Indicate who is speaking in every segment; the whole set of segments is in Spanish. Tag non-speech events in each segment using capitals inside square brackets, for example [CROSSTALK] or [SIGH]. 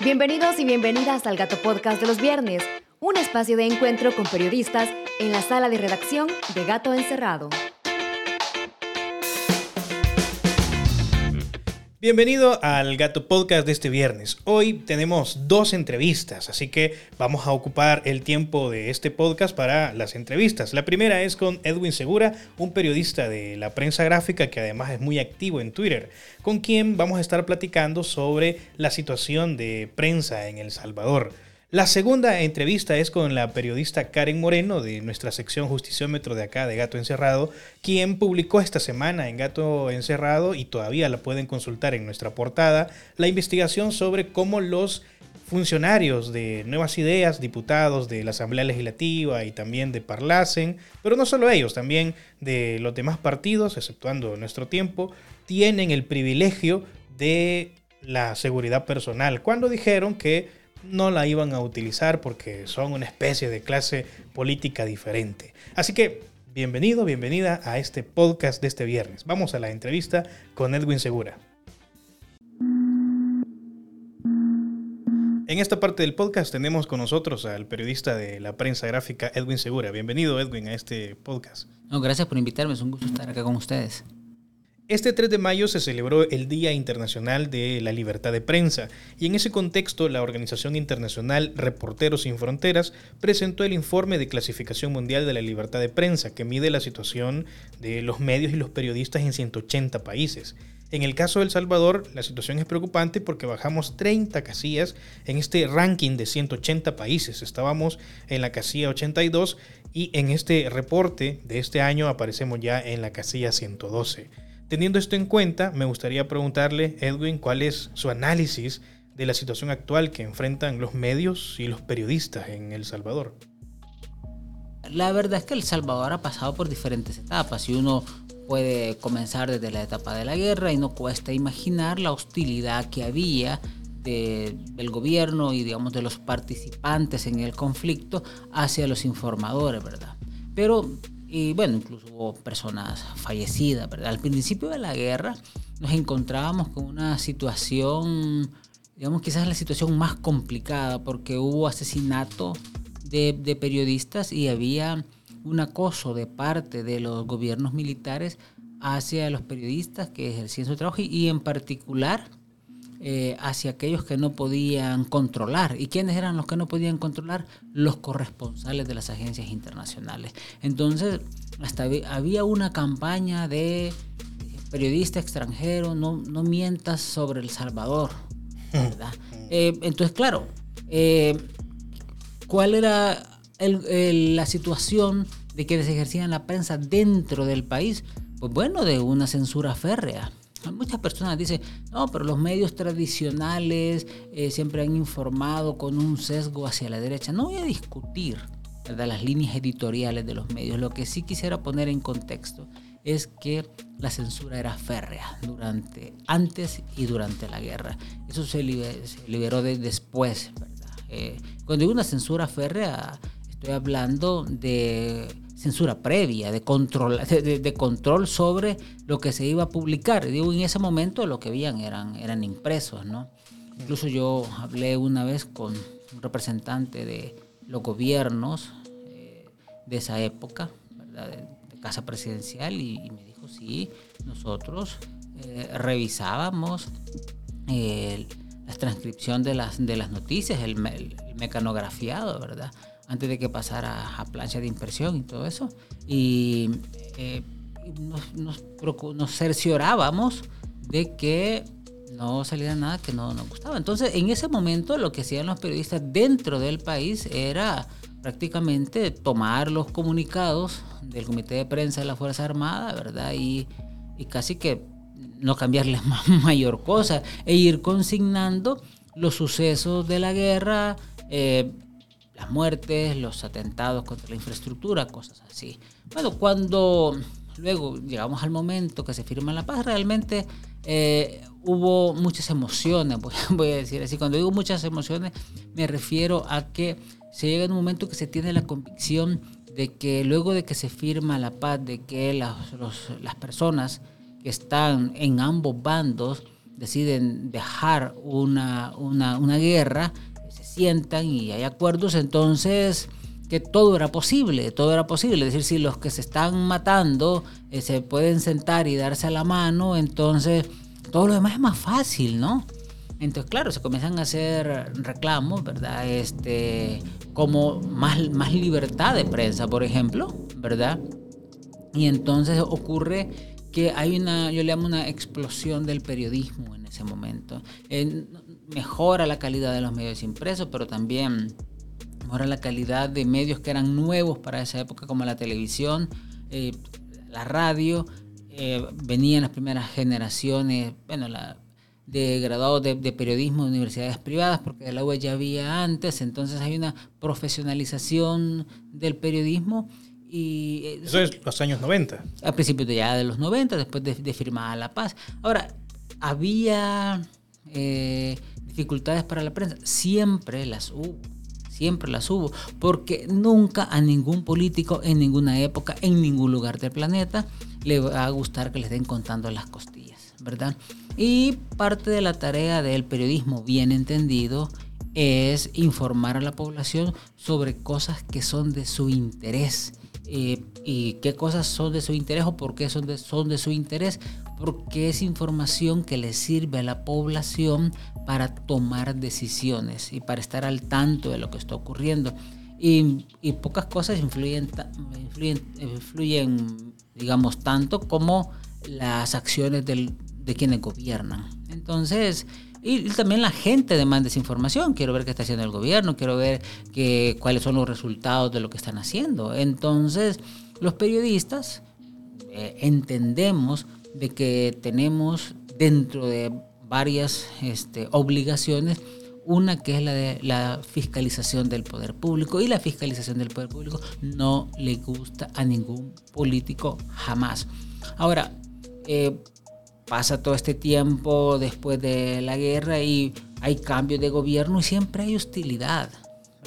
Speaker 1: Bienvenidos y bienvenidas al Gato Podcast de los viernes, un espacio de encuentro con periodistas en la sala de redacción de Gato Encerrado.
Speaker 2: Bienvenido al Gato Podcast de este viernes. Hoy tenemos dos entrevistas, así que vamos a ocupar el tiempo de este podcast para las entrevistas. La primera es con Edwin Segura, un periodista de la prensa gráfica que además es muy activo en Twitter, con quien vamos a estar platicando sobre la situación de prensa en El Salvador. La segunda entrevista es con la periodista Karen Moreno de nuestra sección Justiciómetro de acá de Gato Encerrado, quien publicó esta semana en Gato Encerrado y todavía la pueden consultar en nuestra portada, la investigación sobre cómo los funcionarios de Nuevas Ideas, diputados de la Asamblea Legislativa y también de Parlacen, pero no solo ellos, también de los demás partidos, exceptuando nuestro tiempo, tienen el privilegio de la seguridad personal, cuando dijeron que no la iban a utilizar porque son una especie de clase política diferente. Así que bienvenido, bienvenida a este podcast de este viernes. Vamos a la entrevista con Edwin Segura. En esta parte del podcast tenemos con nosotros al periodista de la prensa gráfica Edwin Segura. Bienvenido Edwin a este podcast.
Speaker 3: No, gracias por invitarme, es un gusto estar acá con ustedes.
Speaker 2: Este 3 de mayo se celebró el Día Internacional de la Libertad de Prensa y en ese contexto la Organización Internacional Reporteros Sin Fronteras presentó el informe de clasificación mundial de la libertad de prensa que mide la situación de los medios y los periodistas en 180 países. En el caso de El Salvador, la situación es preocupante porque bajamos 30 casillas en este ranking de 180 países. Estábamos en la casilla 82 y en este reporte de este año aparecemos ya en la casilla 112. Teniendo esto en cuenta, me gustaría preguntarle, Edwin, cuál es su análisis de la situación actual que enfrentan los medios y los periodistas en El Salvador.
Speaker 3: La verdad es que El Salvador ha pasado por diferentes etapas y uno puede comenzar desde la etapa de la guerra y no cuesta imaginar la hostilidad que había del gobierno y digamos de los participantes en el conflicto hacia los informadores, ¿verdad? Pero y bueno, incluso hubo personas fallecidas. Al principio de la guerra nos encontrábamos con una situación, digamos quizás la situación más complicada, porque hubo asesinato de, de periodistas y había un acoso de parte de los gobiernos militares hacia los periodistas que ejercían su trabajo y en particular eh, hacia aquellos que no podían controlar. ¿Y quiénes eran los que no podían controlar? Los corresponsales de las agencias internacionales. Entonces, hasta había una campaña de periodista extranjero, no, no mientas sobre El Salvador. [LAUGHS] Eh, entonces, claro, eh, ¿cuál era la situación de quienes ejercían la prensa dentro del país? Pues bueno, de una censura férrea. Muchas personas dicen, no, pero los medios tradicionales eh, siempre han informado con un sesgo hacia la derecha. No voy a discutir las líneas editoriales de los medios. Lo que sí quisiera poner en contexto es que la censura era férrea durante, antes y durante la guerra. Eso se, liberó de después. Eh, cuando digo una censura férrea, estoy hablando de censura previa, de control, de, control sobre lo que se iba a publicar. Digo, en ese momento lo que veían eran, eran impresos, ¿no? Incluso yo hablé una vez con un representante de los gobiernos eh, de esa época. De, Casa Presidencial, y, me dijo, sí, nosotros eh, revisábamos eh, la transcripción de las, de las noticias, el mecanografiado, ¿verdad? Antes de que pasara a plancha de impresión y todo eso. Y eh, nos, cerciorábamos de que no saliera nada que no nos gustaba. Entonces, en ese momento lo que hacían los periodistas dentro del país era prácticamente tomar los comunicados del Comité de Prensa de la Fuerza Armada, ¿verdad? Y, y casi que no cambiarles [LAUGHS] mayor cosa e ir consignando los sucesos de la guerra, eh, las muertes, los atentados contra la infraestructura, cosas así. Bueno, cuando luego llegamos al momento que se firma la paz, realmente eh, hubo muchas emociones, [LAUGHS] voy, a decir así. Cuando digo muchas emociones, me refiero a que se llega en un momento que se tiene la convicción de que luego de que se firma la paz, de que las, las personas que están en ambos bandos deciden dejar una, una, una guerra, y hay acuerdos, entonces que todo era posible, todo era posible. Es decir, si los que se están matando eh, se pueden sentar y darse la mano, entonces todo lo demás es más fácil, ¿no? Entonces, claro, se comienzan a hacer reclamos, ¿verdad? Este, como más, más libertad de prensa, por ejemplo, ¿verdad? Y entonces ocurre que hay una, yo le llamo una explosión del periodismo en ese momento. Mejora la calidad de los medios impresos, pero también mejora la calidad de medios que eran nuevos para esa época, como la televisión, eh, la radio. Eh, venían las primeras generaciones, bueno, la, de graduados de, periodismo de universidades privadas, porque de la UE ya había antes, entonces hay una profesionalización del periodismo. Y,
Speaker 2: eh, Eso es los años 90.
Speaker 3: A principios de ya de los 90, después de, de firmada la paz. Ahora, había dificultades para la prensa, siempre las hubo siempre las hubo, porque nunca a ningún político en ninguna época, en ningún lugar del planeta, le va a gustar que le estén contando las costillas, ¿verdad? Y parte de la tarea del periodismo, bien entendido, es informar a la población sobre cosas que son de su interés. Eh, y qué cosas son de su interés o por qué son de, son de su interés, porque es información que le sirve a la población para tomar decisiones y para estar al tanto de lo que está ocurriendo. Y, y pocas cosas influyen, influyen, influyen, digamos, tanto como las acciones del, de quienes gobiernan. Entonces, y, también la gente demanda esa información. Quiero ver qué está haciendo el gobierno, quiero ver que, cuáles son los resultados de lo que están haciendo. Entonces, los periodistas eh, entendemos de que tenemos dentro de varias este, obligaciones, una que es la de la fiscalización del poder público y la fiscalización del poder público no le gusta a ningún político jamás. Ahora, eh, pasa todo este tiempo después de la guerra y hay cambios de gobierno y siempre hay hostilidad,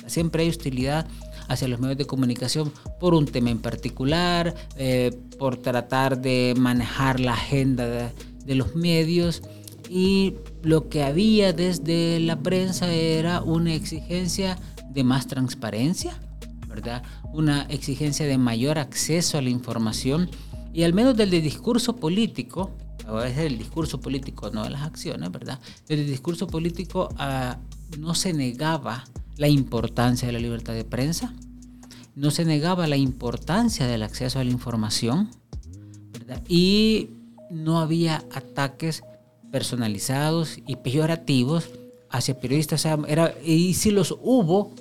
Speaker 3: siempre hay hostilidad hacia los medios de comunicación por un tema en particular, eh, por tratar de manejar la agenda de, de los medios y lo que había desde la prensa era una exigencia de más transparencia, ¿verdad? Una exigencia de mayor acceso a la información y al menos del discurso político, o es el discurso político, no de las acciones, ¿verdad? Del discurso político ah, no se negaba la importancia de la libertad de prensa, no se negaba la importancia del acceso a la información, ¿verdad? Y no había ataques personalizados y peyorativos hacia periodistas. era, y si los hubo,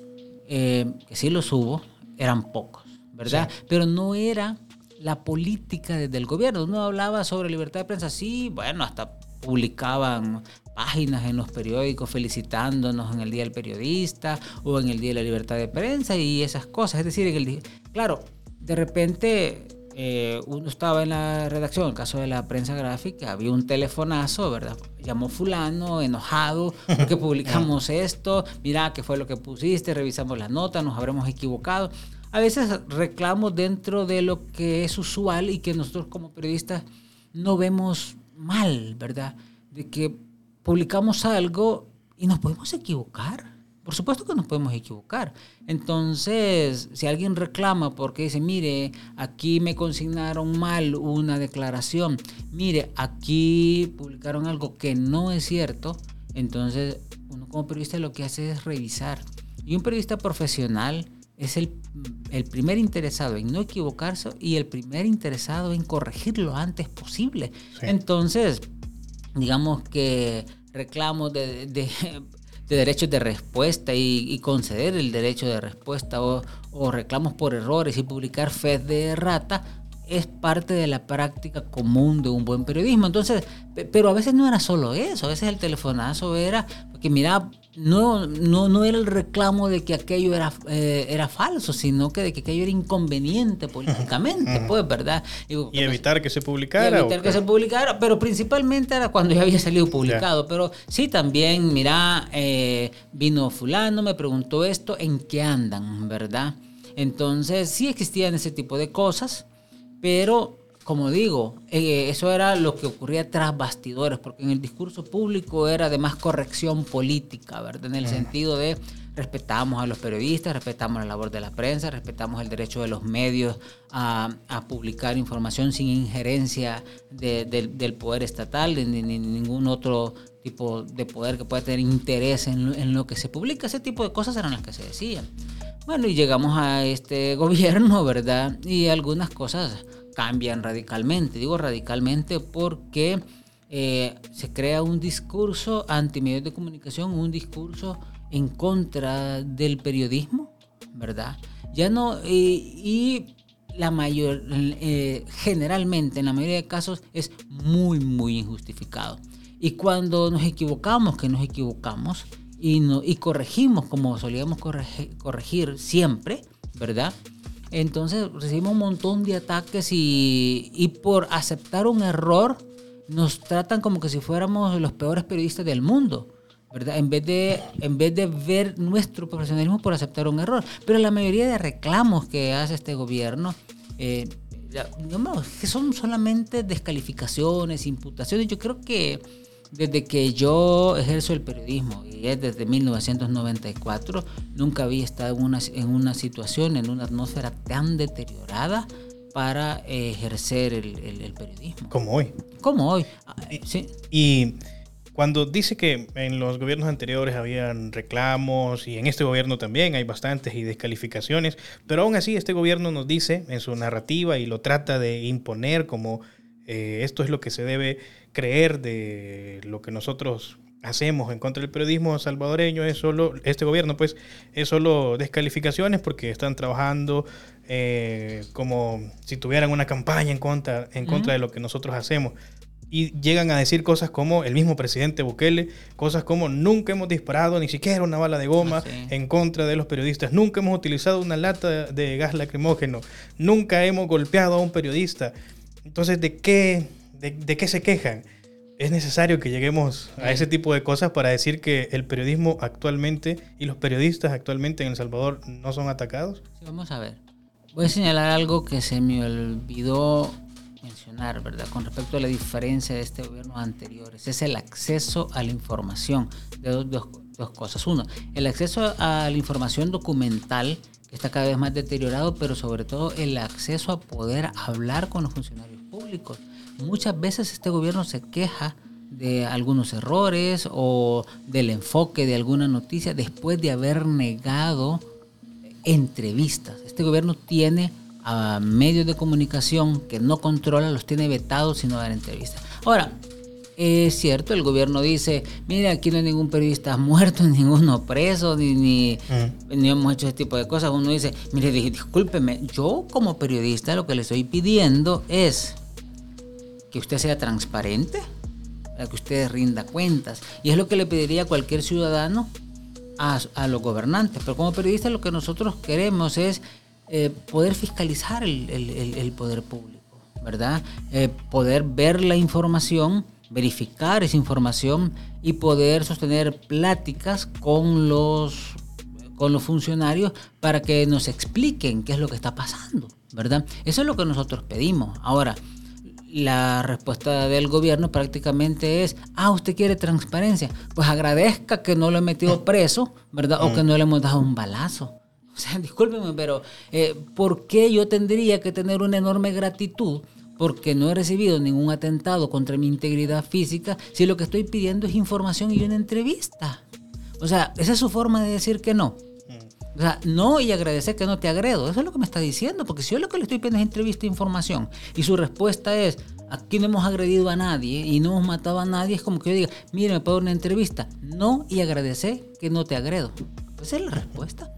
Speaker 3: eh, que sí los hubo, eran pocos, ¿verdad? Pero no era la política desde el gobierno. Uno hablaba sobre libertad de prensa, sí, bueno, hasta publicaban páginas en los periódicos felicitándonos en el Día del Periodista o en el Día de la Libertad de Prensa y esas cosas. Es decir, en el, claro, de repente eh, uno estaba en la redacción, en el caso de la prensa gráfica, había un telefonazo, ¿verdad? Llamó fulano, enojado, porque [LAUGHS] publicamos esto, mira qué fue lo que pusiste, revisamos las notas, nos habremos equivocado. A veces reclamos dentro de lo que es usual y que nosotros como periodistas no vemos mal, ¿verdad? De que publicamos algo y nos podemos equivocar. Por supuesto que nos podemos equivocar. Entonces, si alguien reclama porque dice, mire, aquí me consignaron mal una declaración, mire, aquí publicaron algo que no es cierto, entonces uno como periodista lo que hace es revisar. Y un periodista profesional es el, primer interesado en no equivocarse y el primer interesado en corregir lo antes posible. Entonces, digamos que reclamos de de derechos de respuesta y, conceder el derecho de respuesta o, reclamos por errores y publicar fe de rata es parte de la práctica común de un buen periodismo. Entonces, pero a veces no era solo eso, a veces el telefonazo era que mira, no, no, no era el reclamo de que aquello era, eh, era falso, sino que de que aquello era inconveniente políticamente, pues, ¿verdad?
Speaker 2: y evitar que se publicara.
Speaker 3: evitar que se publicara, pero principalmente era cuando ya había salido publicado. Pero sí, también, mira, eh, vino fulano, me preguntó esto, ¿en qué andan, verdad? Entonces, sí existían ese tipo de cosas, pero como digo, eh, eso era lo que ocurría tras bastidores, porque en el discurso público era de más corrección política, ¿verdad? En el sentido de respetamos a los periodistas, respetamos la labor de la prensa, respetamos el derecho de los medios a, publicar información sin injerencia del poder estatal, ni, ningún otro tipo de poder que pueda tener interés en, en, lo que se publica. Ese tipo de cosas eran las que se decían. Bueno, y llegamos a este [LAUGHS] gobierno, ¿verdad? Y algunas cosas cambian radicalmente. Digo radicalmente porque eh, se crea un discurso anti medios de comunicación, un discurso en contra del periodismo, ¿verdad? Ya no, y la mayor, eh, generalmente, en la mayoría de casos, es muy, muy injustificado. Y cuando nos equivocamos, que nos equivocamos, y, no, y corregimos como solíamos corregir siempre, ¿verdad? Entonces recibimos un montón de ataques y, y, por aceptar un error nos tratan como que si fuéramos los peores periodistas del mundo. ¿verdad? En vez, de, en vez de ver nuestro profesionalismo por aceptar un error. Pero la mayoría de reclamos que hace este gobierno eh, son solamente descalificaciones, imputaciones. Yo creo que desde que yo ejerzo el periodismo, y es desde 1994, nunca había estado en una, en una situación, en una atmósfera tan deteriorada para ejercer el, el, periodismo.
Speaker 2: Como hoy.
Speaker 3: Como hoy.
Speaker 2: Sí. Y cuando dice que en los gobiernos anteriores habían reclamos y en este gobierno también hay bastantes y descalificaciones, pero aún así este gobierno nos dice en su narrativa y lo trata de imponer como eh, esto es lo que se debe creer de lo que nosotros hacemos en contra del periodismo salvadoreño es solo, este gobierno pues es solo descalificaciones porque están trabajando eh, como si tuvieran una campaña en contra, en contra de lo que nosotros hacemos. Y llegan a decir cosas como el mismo presidente Bukele, cosas como nunca hemos disparado ni siquiera una bala de goma ah, en contra de los periodistas, nunca hemos utilizado una lata de gas lacrimógeno, nunca hemos golpeado a un periodista. Entonces, ¿de qué, de, qué se quejan? ¿Es necesario que lleguemos a ese tipo de cosas para decir que el periodismo actualmente y los periodistas actualmente en El Salvador no son atacados?
Speaker 3: vamos a ver. Voy a señalar algo que se me olvidó mencionar, ¿verdad? Con respecto a la diferencia de este gobierno anteriores. Es el acceso a la información. De dos, dos, cosas. Uno, el acceso a la información documental está cada vez más deteriorado, pero sobre todo el acceso a poder hablar con los funcionarios públicos. Muchas veces este gobierno se queja de algunos errores o del enfoque de alguna noticia después de haber negado entrevistas. Este gobierno tiene a medios de comunicación que no controla, los tiene vetados sino dar entrevistas. Ahora, es cierto, el gobierno dice, mire, aquí no hay ningún periodista [LAUGHS] muerto, ninguno preso, ni, ni, mm. hemos hecho ese tipo de cosas. Uno dice, mire, discúlpeme, yo como periodista lo que le estoy pidiendo es que usted sea transparente, que usted rinda cuentas. Y es lo que le pediría a cualquier ciudadano a, los gobernantes. Pero como periodista lo que nosotros queremos es eh, poder fiscalizar el, poder público, ¿verdad? Eh, poder ver la información verificar esa información y poder sostener pláticas con los, con los funcionarios para que nos expliquen qué es lo que está pasando, ¿verdad? Eso es lo que nosotros pedimos. Ahora, la respuesta del gobierno prácticamente es, ah, usted quiere transparencia, pues agradezca que no lo he metido preso, ¿verdad? O que no le hemos dado un balazo. O sea, [LAUGHS] discúlpeme, pero eh, ¿por qué yo tendría que tener una enorme gratitud porque no he recibido ningún atentado contra mi integridad física si lo que estoy pidiendo es información y una entrevista. O sea, esa es su forma de decir que no. O sea, no y agradecer que no te agredo. Eso es lo que me está diciendo, porque si yo lo que le estoy pidiendo es entrevista e información y su respuesta es, aquí no hemos agredido a nadie y no hemos matado a nadie, es como que yo diga, mire, me puedo dar una entrevista. No y agradecer que no te agredo. Esa es la respuesta.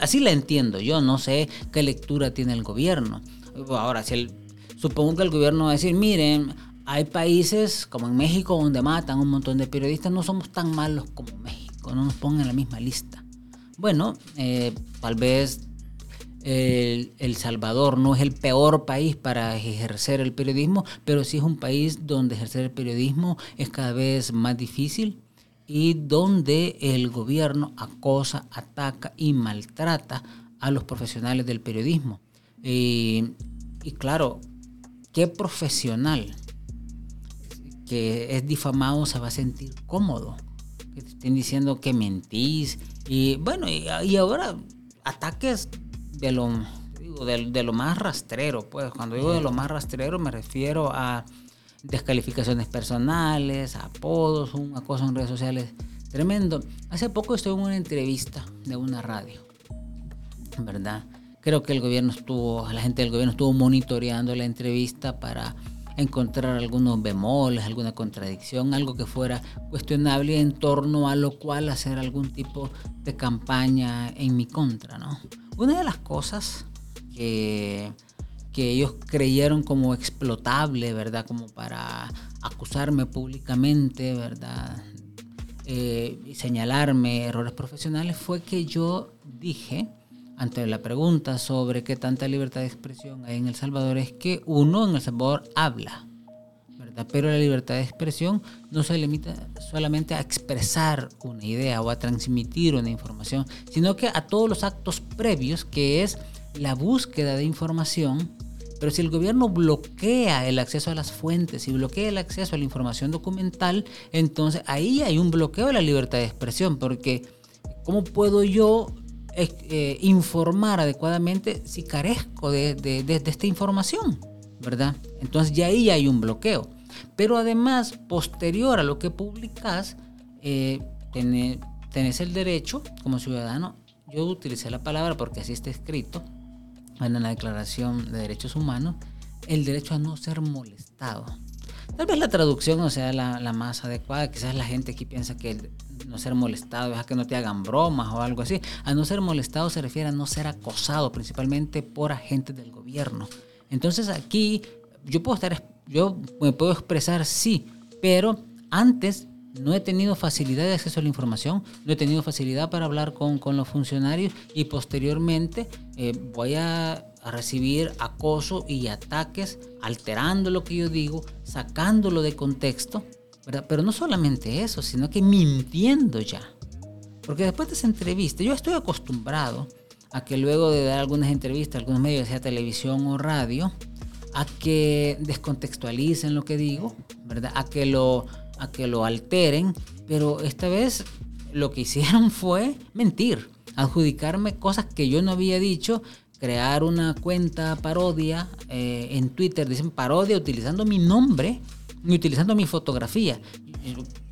Speaker 3: así la entiendo yo, no sé qué lectura tiene el gobierno. Ahora, si el Supongo que el gobierno va a decir, miren, hay países como en México donde matan un montón de periodistas, no somos tan malos como México, no nos pongan en la misma lista. Bueno, eh, tal vez el, el, Salvador no es el peor país para ejercer el periodismo, pero sí es un país donde ejercer el periodismo es cada vez más difícil y donde el gobierno acosa, ataca y maltrata a los profesionales del periodismo. y claro, ¿qué profesional que es difamado se va a sentir cómodo? Que te estén diciendo que mentís. Y bueno, y, ahora ataques de lo, de, lo más rastrero. Pues cuando digo de lo más rastrero me refiero a descalificaciones personales, apodos, una cosa en redes sociales. Tremendo. Hace poco estuve en una entrevista de una radio, ¿verdad? Creo que el gobierno estuvo, la gente del gobierno estuvo monitoreando la entrevista para encontrar algunos bemoles, alguna contradicción, algo que fuera cuestionable en torno a lo cual hacer algún tipo de campaña en mi contra, ¿no? Una de las cosas que, que ellos creyeron como explotable, ¿verdad? Como para acusarme públicamente, ¿verdad? Eh, y señalarme errores profesionales fue que yo dije ante la pregunta sobre qué tanta libertad de expresión hay en El Salvador es que uno en El Salvador habla, ¿verdad? Pero la libertad de expresión no se limita solamente a expresar una idea o a transmitir una información, sino que a todos los actos previos, que es la búsqueda de información. Pero si el gobierno bloquea el acceso a las fuentes y bloquea el acceso a la información documental, entonces ahí hay un bloqueo de la libertad de expresión, porque ¿cómo puedo yo eh, informar adecuadamente si carezco de, esta información, ¿verdad? Entonces ya ahí hay un bloqueo. Pero además, posterior a lo que publicas, eh, tenés, el derecho como ciudadano, yo utilicé la palabra porque así está escrito en la Declaración de Derechos Humanos, el derecho a no ser molestado. Tal vez la traducción no sea la, la, más adecuada, quizás la gente aquí piensa que no ser molestado es a que no te hagan bromas o algo así. A no ser molestado se refiere a no ser acosado, principalmente por agentes del gobierno. Entonces aquí yo puedo estar, yo me puedo expresar sí, pero antes no he tenido facilidad de acceso a la información, no he tenido facilidad para hablar con, con los funcionarios y posteriormente eh, voy a, a, recibir acoso y ataques alterando lo que yo digo, sacándolo de contexto pero no solamente eso, sino que mintiendo ya. Porque después de esa entrevista, yo estoy acostumbrado a que luego de dar algunas entrevistas a algunos medios, sea televisión o radio, a que descontextualicen lo que digo, ¿verdad? A que lo, a que lo alteren, pero esta vez lo que [LAUGHS] hicieron fue mentir, adjudicarme cosas que yo no había dicho, crear una cuenta parodia eh, en Twitter, dicen parodia utilizando mi nombre utilizando mi fotografía.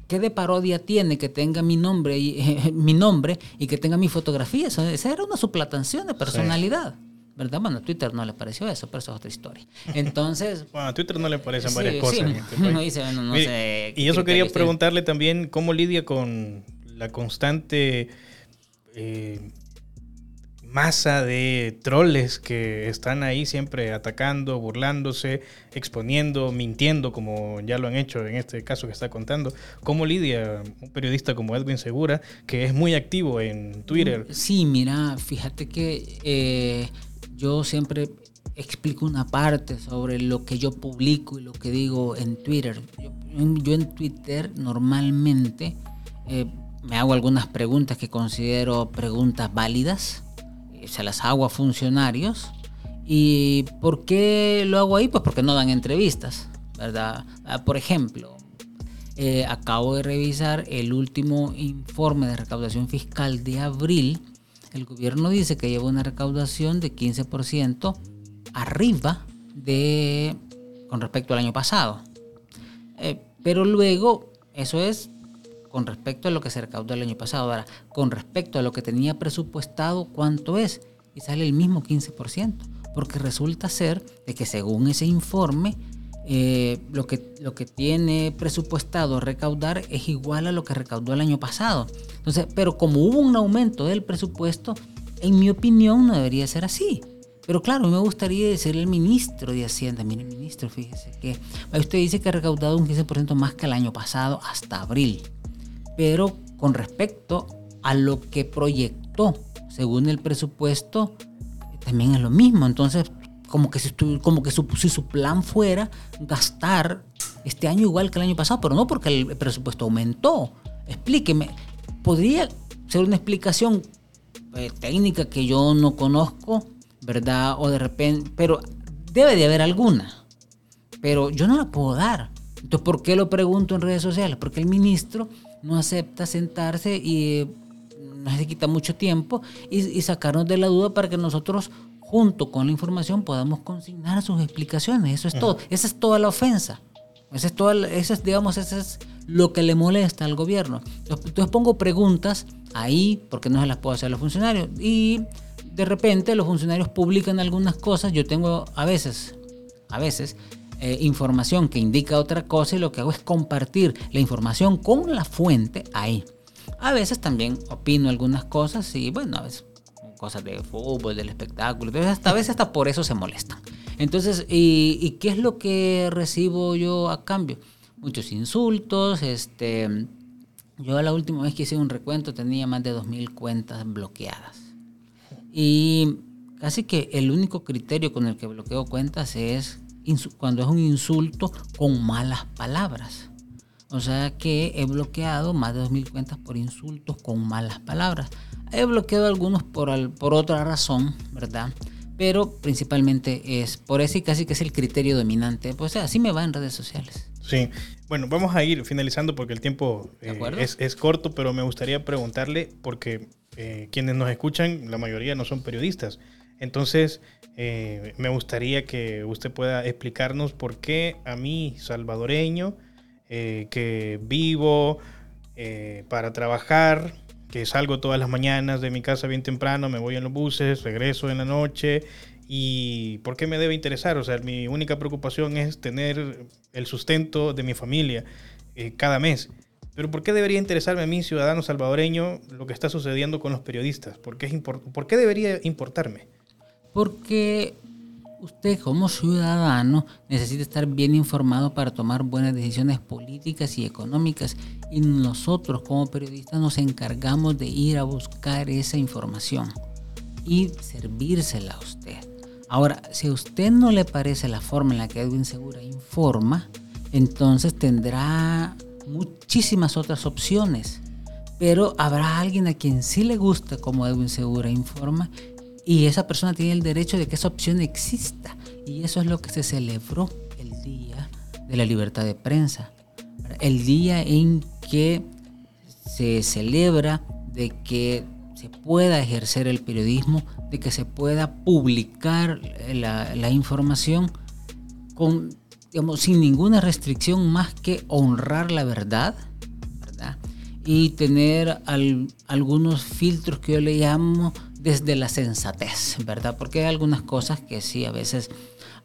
Speaker 3: ¿Qué de parodia tiene que tenga mi nombre y, [LAUGHS] mi nombre y que tenga mi fotografía? esa era una suplantación de personalidad. ¿Verdad? Bueno, a Twitter no le pareció eso, pero eso es otra historia. Entonces. [LAUGHS]
Speaker 2: bueno, a Twitter no le parecen varias cosas. y eso quería preguntarle también cómo lidia con la constante eh, masa de troles que están ahí siempre atacando, burlándose, exponiendo, mintiendo, como ya lo han hecho en este caso que está contando. ¿Cómo lidia un periodista como Edwin Segura, que es muy activo en Twitter?
Speaker 3: Mm, sí, mira, fíjate que eh, yo siempre explico una parte sobre lo que yo publico y lo que digo en Twitter. Yo, en Twitter normalmente eh, me hago algunas preguntas que considero preguntas válidas se las hago a funcionarios. ¿Y por qué lo hago ahí? Pues porque no dan entrevistas, ¿verdad? Ah, por ejemplo, eh, acabo de revisar el último informe de recaudación fiscal de abril. El gobierno dice que lleva una recaudación de 15% arriba de con respecto al año pasado. Eh, pero luego, eso es con respecto a lo que se recaudó el año pasado. Ahora, con respecto a lo que tenía presupuestado, ¿cuánto es? Y sale el mismo 15%, porque resulta ser de que según ese informe, eh, lo, que, lo que tiene presupuestado recaudar es igual a lo que recaudó el año pasado. Entonces, pero como hubo un aumento del presupuesto, en mi opinión no debería ser así. Pero claro, me gustaría decirle al ministro de Hacienda, mire ministro, fíjese que usted dice que ha recaudado un 15% más que el año pasado hasta abril pero con respecto a lo que proyectó según el presupuesto, también es lo mismo. Entonces, como que, si, como que su, si su plan fuera gastar este año igual que el año pasado, pero no porque el presupuesto aumentó. Explíqueme, podría ser una explicación eh, técnica que yo no conozco, ¿verdad? O de repente, pero debe de haber alguna. pero yo no la puedo dar. Entonces, ¿por qué lo pregunto en redes sociales? Porque el ministro no acepta sentarse y nos quita mucho tiempo y, sacarnos de la duda para que nosotros junto con la información podamos consignar sus explicaciones. Eso es todo. Esa es toda la ofensa. Esa es, toda, esa es, digamos, eso es lo que le molesta al gobierno. Entonces pongo preguntas ahí porque no se las puedo hacer a los funcionarios. Y de repente los funcionarios publican algunas cosas. Yo tengo a veces, a veces, eh, información que indica otra cosa y lo que hago es compartir la información con la fuente ahí. A veces también opino algunas cosas y bueno, a veces cosas de fútbol, del espectáculo. Entonces, hasta a veces hasta por eso se molestan. Entonces, ¿y, qué es lo que recibo yo a cambio? Muchos insultos, este... Yo la última vez que hice un recuento tenía más de 2.000 cuentas bloqueadas. Y casi que el único criterio con el que bloqueo cuentas es cuando es un insulto con malas palabras. O sea que he bloqueado más de 2.000 cuentas por insultos con malas palabras. He bloqueado algunos por, por otra razón, ¿verdad? Pero principalmente es por eso y casi que es el criterio dominante. Pues así me va en redes sociales.
Speaker 2: Sí, bueno, vamos a ir finalizando porque el tiempo eh, es, es, corto, pero me gustaría preguntarle, porque eh, quienes nos escuchan, la mayoría no son periodistas. Entonces, eh, me gustaría que usted pueda explicarnos por qué a mí, salvadoreño, eh, que vivo eh, para trabajar, que salgo todas las mañanas de mi casa bien temprano, me voy en los buses, regreso en la noche. ¿Y por qué me debe interesar? O sea, mi única preocupación es tener el sustento de mi familia cada mes. Pero ¿por qué debería interesarme a mí, ciudadano salvadoreño, lo que está sucediendo con los periodistas? ¿Por qué, ¿Por qué debería importarme?
Speaker 3: Porque usted como ciudadano necesita estar bien informado para tomar buenas decisiones políticas y económicas y nosotros como periodistas nos encargamos de ir a buscar esa información y servírsela a usted. Ahora, si a usted no le parece la forma en la que Edwin Segura informa, entonces tendrá muchísimas otras opciones. Pero habrá alguien a quien sí le gusta como Edwin Segura informa y esa persona tiene el derecho de que esa opción exista. Y eso es lo que se celebró el Día de la Libertad de Prensa. El día en que se celebra de que se pueda ejercer el periodismo, de que se pueda publicar la, información con, sin ninguna restricción más que honrar la verdad, y tener algunos filtros que yo le llamo desde la sensatez, ¿verdad? Porque hay algunas cosas que sí, a veces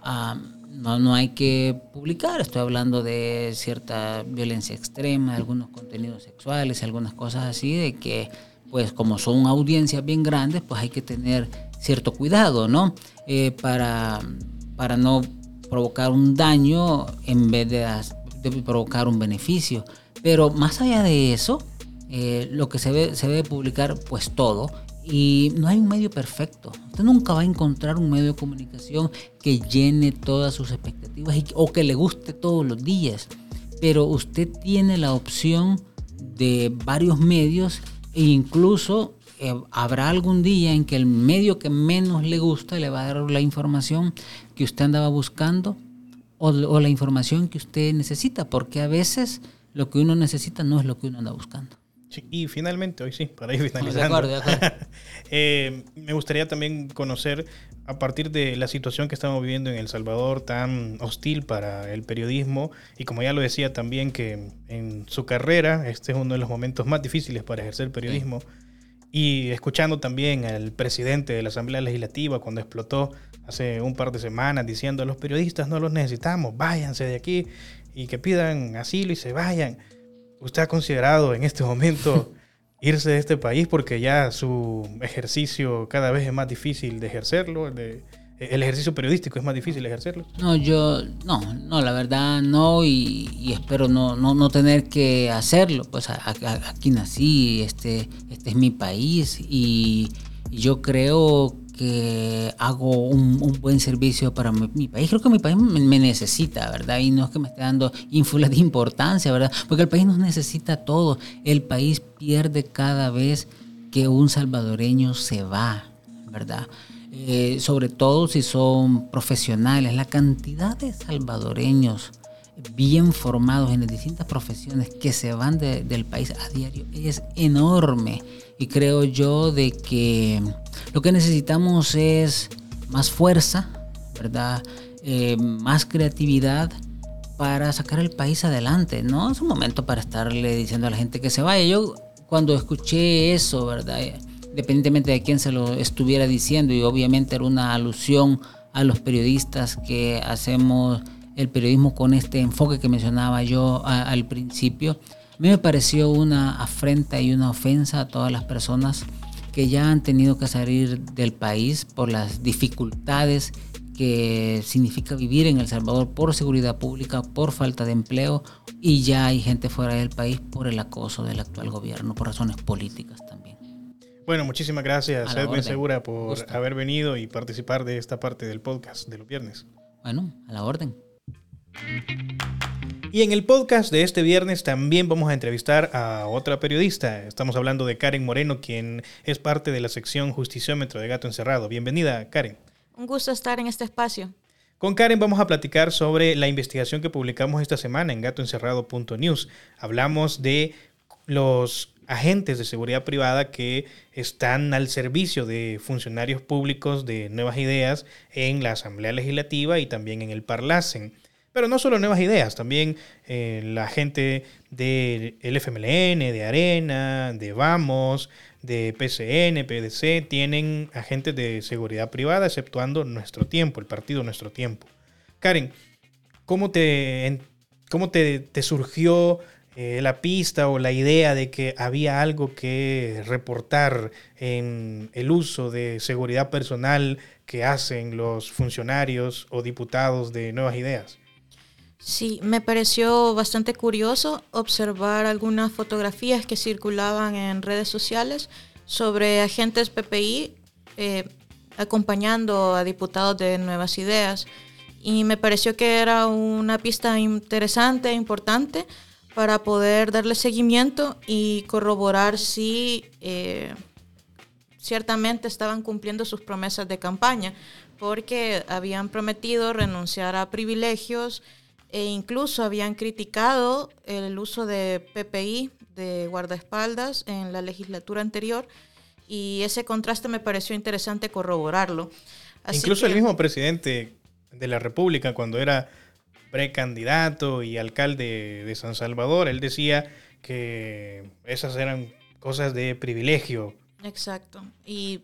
Speaker 3: ah, no, no hay que publicar. Estoy hablando de cierta violencia extrema, algunos contenidos sexuales, algunas cosas así, de que, pues como son audiencias bien grandes, pues hay que tener cierto cuidado, ¿no? Eh, para, para no provocar un daño en vez de, provocar un beneficio. Pero más allá de eso, eh, lo que se ve, se debe publicar, pues todo, y no hay un medio perfecto. Usted nunca va a encontrar un medio de comunicación que llene todas sus expectativas o que le guste todos los días. Pero usted tiene la opción de varios medios e incluso eh, habrá algún día en que el medio que menos le gusta le va a dar la información que usted andaba buscando o, o la información que usted necesita, porque a veces lo que uno necesita no es lo que uno anda buscando
Speaker 2: y finalmente, hoy sí, para ir finalizando. De acuerdo, de acuerdo. [LAUGHS] eh, me gustaría también conocer, a partir de la situación que estamos viviendo en El Salvador, tan hostil para el periodismo, y como ya lo decía también, que en su carrera, este es uno de los momentos más difíciles para ejercer periodismo, y escuchando también al presidente de la Asamblea Legislativa cuando explotó hace un par de semanas diciendo a los periodistas no los necesitamos, váyanse de aquí y que pidan asilo y se vayan ¿Usted ha considerado en este momento [LAUGHS] irse de este país porque ya su ejercicio cada vez es más difícil de ejercerlo? el ejercicio periodístico es más difícil de ejercerlo.
Speaker 3: No, yo, no, no, la verdad no, y, espero no, no, no, tener que hacerlo. Pues aquí nací, este, este es mi país, y, y yo creo que hago un, buen servicio para mi, país. Creo que mi país me, necesita, ¿verdad? Y no es que me esté dando ínfulas de importancia, ¿verdad? Porque el país nos necesita todo. El país pierde cada vez que un salvadoreño se va, ¿verdad? eh, sobre todo si son profesionales. La cantidad de salvadoreños bien formados en las distintas profesiones que se van del país a diario es enorme. Y creo yo de que lo que necesitamos es más fuerza, ¿verdad? Eh, más creatividad para sacar el país adelante. No es un momento para estarle diciendo a la gente que se vaya. Yo cuando escuché eso, ¿verdad? Independientemente de quién se lo estuviera diciendo, y obviamente era una alusión a los periodistas que hacemos el periodismo con este enfoque que mencionaba yo al principio, a mí me pareció una afrenta y una ofensa a todas las personas que ya han tenido que salir del país por las dificultades que significa vivir en El Salvador por seguridad pública, por falta de empleo y ya hay gente fuera del país por el acoso del actual gobierno, por razones políticas también.
Speaker 2: Bueno, muchísimas gracias, Edwin Segura, por haber venido y participar de esta parte del podcast de los viernes.
Speaker 3: Bueno, a la orden.
Speaker 2: Y en el podcast de este viernes también vamos a entrevistar a otra periodista. Estamos hablando de Karen Moreno, quien es parte de la sección Justiciómetro de Gato Encerrado. Bienvenida, Karen.
Speaker 4: Un gusto estar en este espacio.
Speaker 2: Con Karen vamos a platicar sobre la investigación que publicamos esta semana en gatoencerrado.news. Hablamos de los agentes de seguridad privada que están al servicio de funcionarios públicos de nuevas ideas en la Asamblea Legislativa y también en el Parlacen. Pero no solo nuevas ideas, también eh, la gente del FMLN, de Arena, de Vamos, de PCN, PDC, tienen agentes de seguridad privada, exceptuando nuestro tiempo, el partido Nuestro Tiempo. Karen, ¿cómo te, cómo te, surgió eh, la pista o la idea de que había algo que reportar en el uso de seguridad personal que hacen los funcionarios o diputados de Nuevas Ideas?
Speaker 4: Sí, me pareció bastante curioso observar algunas fotografías que circulaban en redes sociales sobre agentes PPI eh, acompañando a diputados de Nuevas Ideas. Y me pareció que era una pista interesante, importante, para poder darle seguimiento y corroborar si eh, ciertamente estaban cumpliendo sus promesas de campaña, porque habían prometido renunciar a privilegios, e incluso habían criticado el uso de PPI, de guardaespaldas, en la legislatura anterior y ese contraste me pareció interesante corroborarlo.
Speaker 2: incluso el mismo presidente de la República, cuando era precandidato y alcalde de San Salvador, él decía que esas eran cosas de privilegio.
Speaker 4: Exacto. Y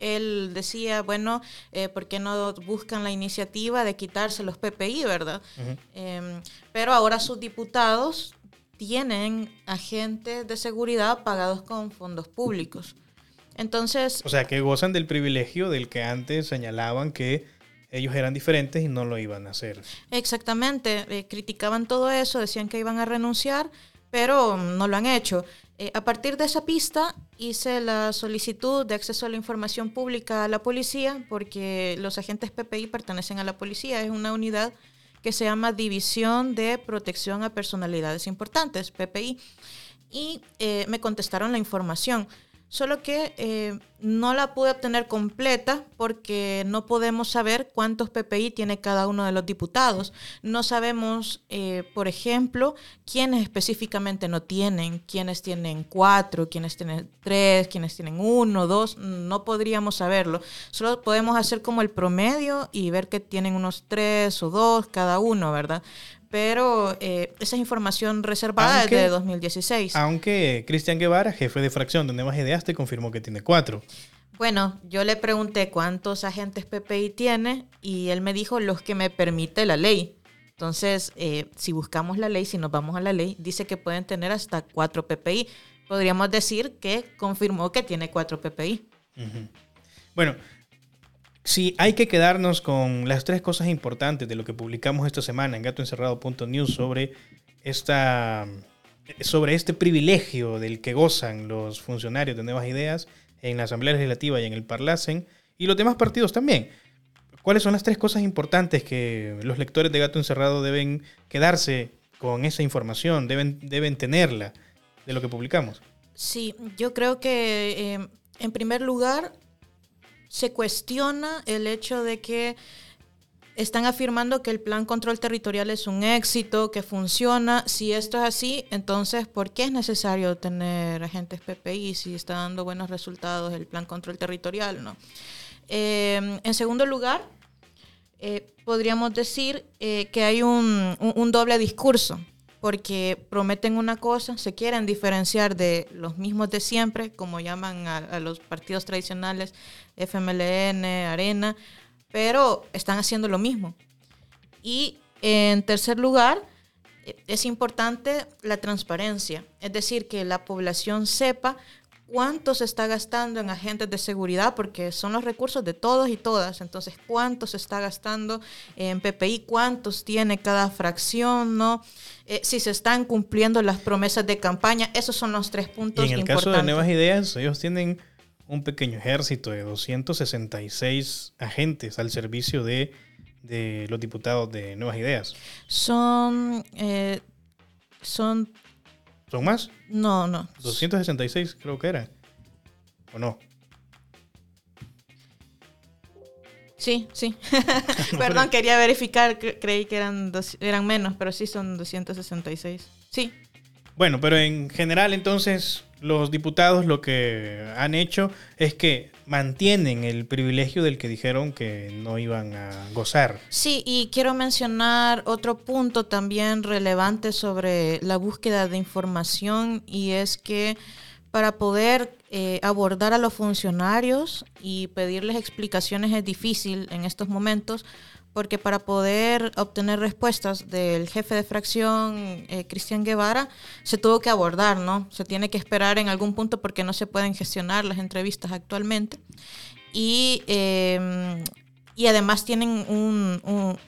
Speaker 4: él decía, bueno, eh, ¿por qué no buscan la iniciativa de quitarse los PPI, verdad? Em, pero ahora sus diputados tienen agentes de seguridad pagados con fondos públicos. Entonces...
Speaker 2: O sea, que gozan del privilegio del que antes señalaban que ellos eran diferentes y no lo iban a hacer.
Speaker 4: Exactamente, eh, criticaban todo eso, decían que iban a renunciar, pero no lo han hecho. Eh, a partir de esa pista hice la solicitud de acceso a la información pública a la policía porque los agentes PPI pertenecen a la policía, es una unidad que se llama División de Protección a Personalidades Importantes, PPI, y eh, me contestaron la información solo que eh, no la pude obtener completa porque no podemos saber cuántos PPI tiene cada uno de los diputados. No sabemos, eh, por ejemplo, quiénes específicamente no tienen, quiénes tienen cuatro, quiénes tienen tres, quiénes tienen uno, dos, no podríamos saberlo. Solo podemos hacer como el promedio y ver que tienen unos tres o dos cada uno, ¿verdad? Pero eh, esa es información reservada desde 2016.
Speaker 2: Aunque Cristian Guevara, jefe de fracción de Nuevas Ideas, te confirmó que tiene cuatro.
Speaker 4: Bueno, yo le pregunté cuántos agentes PPI tiene y él me dijo los que me permite la ley. Entonces, eh, si buscamos la ley, si nos vamos a la ley, dice que pueden tener hasta cuatro PPI. Podríamos decir que confirmó que tiene cuatro PPI.
Speaker 2: Bueno, si hay que quedarnos con las tres cosas importantes de lo que publicamos esta semana en gatoencerrado.news sobre esta sobre este privilegio del que gozan los funcionarios de Nuevas Ideas en la Asamblea Legislativa y en el Parlacen y los demás partidos también. ¿Cuáles son las tres cosas importantes que los lectores de Gato Encerrado deben quedarse con esa información, deben, deben tenerla de lo que publicamos?
Speaker 4: Sí, yo creo que eh, en primer lugar se cuestiona el hecho de que están afirmando que el plan control territorial es un éxito, que funciona. Si esto es así, entonces, ¿por qué es necesario tener agentes PPI si está dando buenos resultados el plan control territorial? ¿no? Eh, en segundo lugar, eh, podríamos decir eh, que hay un, doble discurso, porque prometen una cosa, se quieren diferenciar de los mismos de siempre, como llaman a, los partidos tradicionales, FMLN, Arena, pero están haciendo lo mismo. Y en tercer lugar, es importante la transparencia, es decir, que la población sepa cuánto se está gastando en agentes de seguridad, porque son los recursos de todos y todas. Entonces, cuánto se está gastando en PPI, cuántos tiene cada fracción, ¿no? Eh, si se están cumpliendo las promesas de campaña. Esos son los tres puntos
Speaker 2: y en el caso de Nuevas Ideas, ellos tienen un pequeño ejército de 266 agentes al servicio de, los diputados de Nuevas Ideas.
Speaker 4: Son... Eh, son...
Speaker 2: ¿Son más?
Speaker 4: No, no.
Speaker 2: 266 creo que era. ¿O no?
Speaker 4: Sí, sí. [LAUGHS] [LAUGHS] Perdón, quería verificar, creí que eran, eran menos, pero sí son 266. Sí.
Speaker 2: Bueno, pero en general entonces los diputados lo que han hecho es que mantienen el privilegio del que dijeron que no iban a gozar.
Speaker 4: Sí, y quiero mencionar otro punto también relevante sobre la búsqueda de información y es que para poder eh, abordar a los funcionarios y pedirles explicaciones es difícil en estos momentos porque para poder obtener respuestas del jefe de fracción, eh, Cristian Guevara, se tuvo que abordar, ¿no? Se tiene que esperar en algún punto porque no se pueden gestionar las entrevistas actualmente. Y, em, y además tienen, un,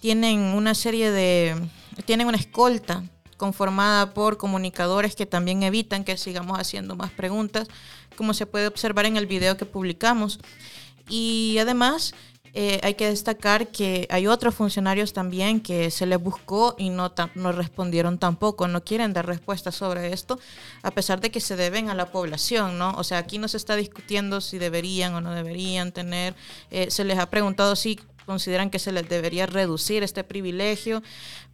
Speaker 4: tienen una serie de... tienen una escolta conformada por comunicadores que también evitan que sigamos haciendo más preguntas, como se puede observar en el video que publicamos. Y además eh, hay que destacar que hay otros funcionarios también que se les buscó y no, no respondieron tampoco, no quieren dar respuestas sobre esto, a pesar de que se deben a la población, ¿no? O sea, aquí no se está discutiendo si deberían o no deberían tener, eh, se les ha preguntado si consideran que se les debería reducir este privilegio,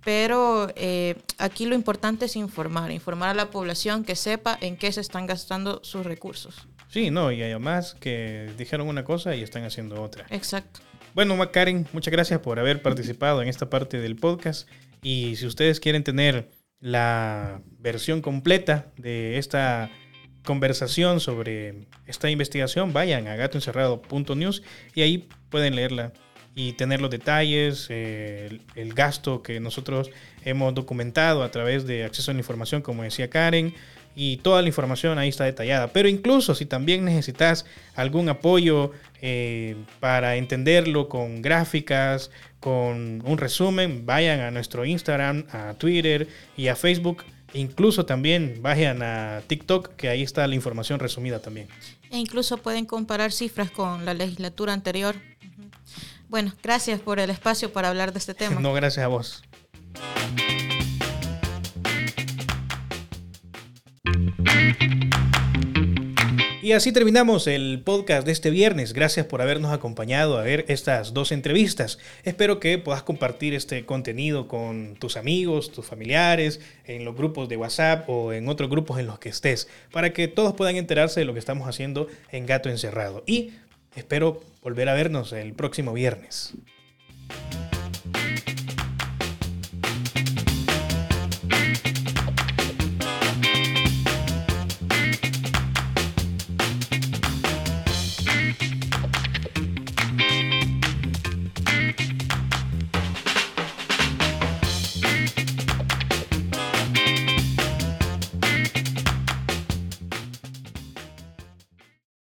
Speaker 4: pero eh, aquí lo importante es informar, informar a la población que sepa en qué se están gastando sus recursos.
Speaker 2: Sí, no, y además que dijeron una cosa y están haciendo otra.
Speaker 4: Exacto.
Speaker 2: Bueno, Karen, muchas gracias por haber participado en esta parte del podcast. Y si ustedes quieren tener la versión completa de esta conversación sobre esta investigación, vayan a gatoencerrado.news y ahí pueden leerla y tener los detalles, eh, el, gasto que nosotros hemos documentado a través de acceso a la información, como decía Karen, y toda la información ahí está detallada. Pero incluso si también necesitas algún apoyo eh, para entenderlo con gráficas, con un resumen, vayan a nuestro Instagram, a Twitter y a Facebook. Incluso también vayan a TikTok, que ahí está la información resumida también.
Speaker 4: E incluso pueden comparar cifras con la legislatura anterior. Bueno, gracias por el espacio para hablar de este tema. [LAUGHS]
Speaker 2: No, gracias a vos. Y así terminamos el podcast de este viernes. Gracias por habernos acompañado a ver estas dos entrevistas. Espero que puedas compartir este contenido con tus amigos, tus familiares, en los grupos de WhatsApp o en otros grupos en los que estés, para que todos puedan enterarse de lo que estamos haciendo en Gato Encerrado. Y espero volver a vernos el próximo viernes.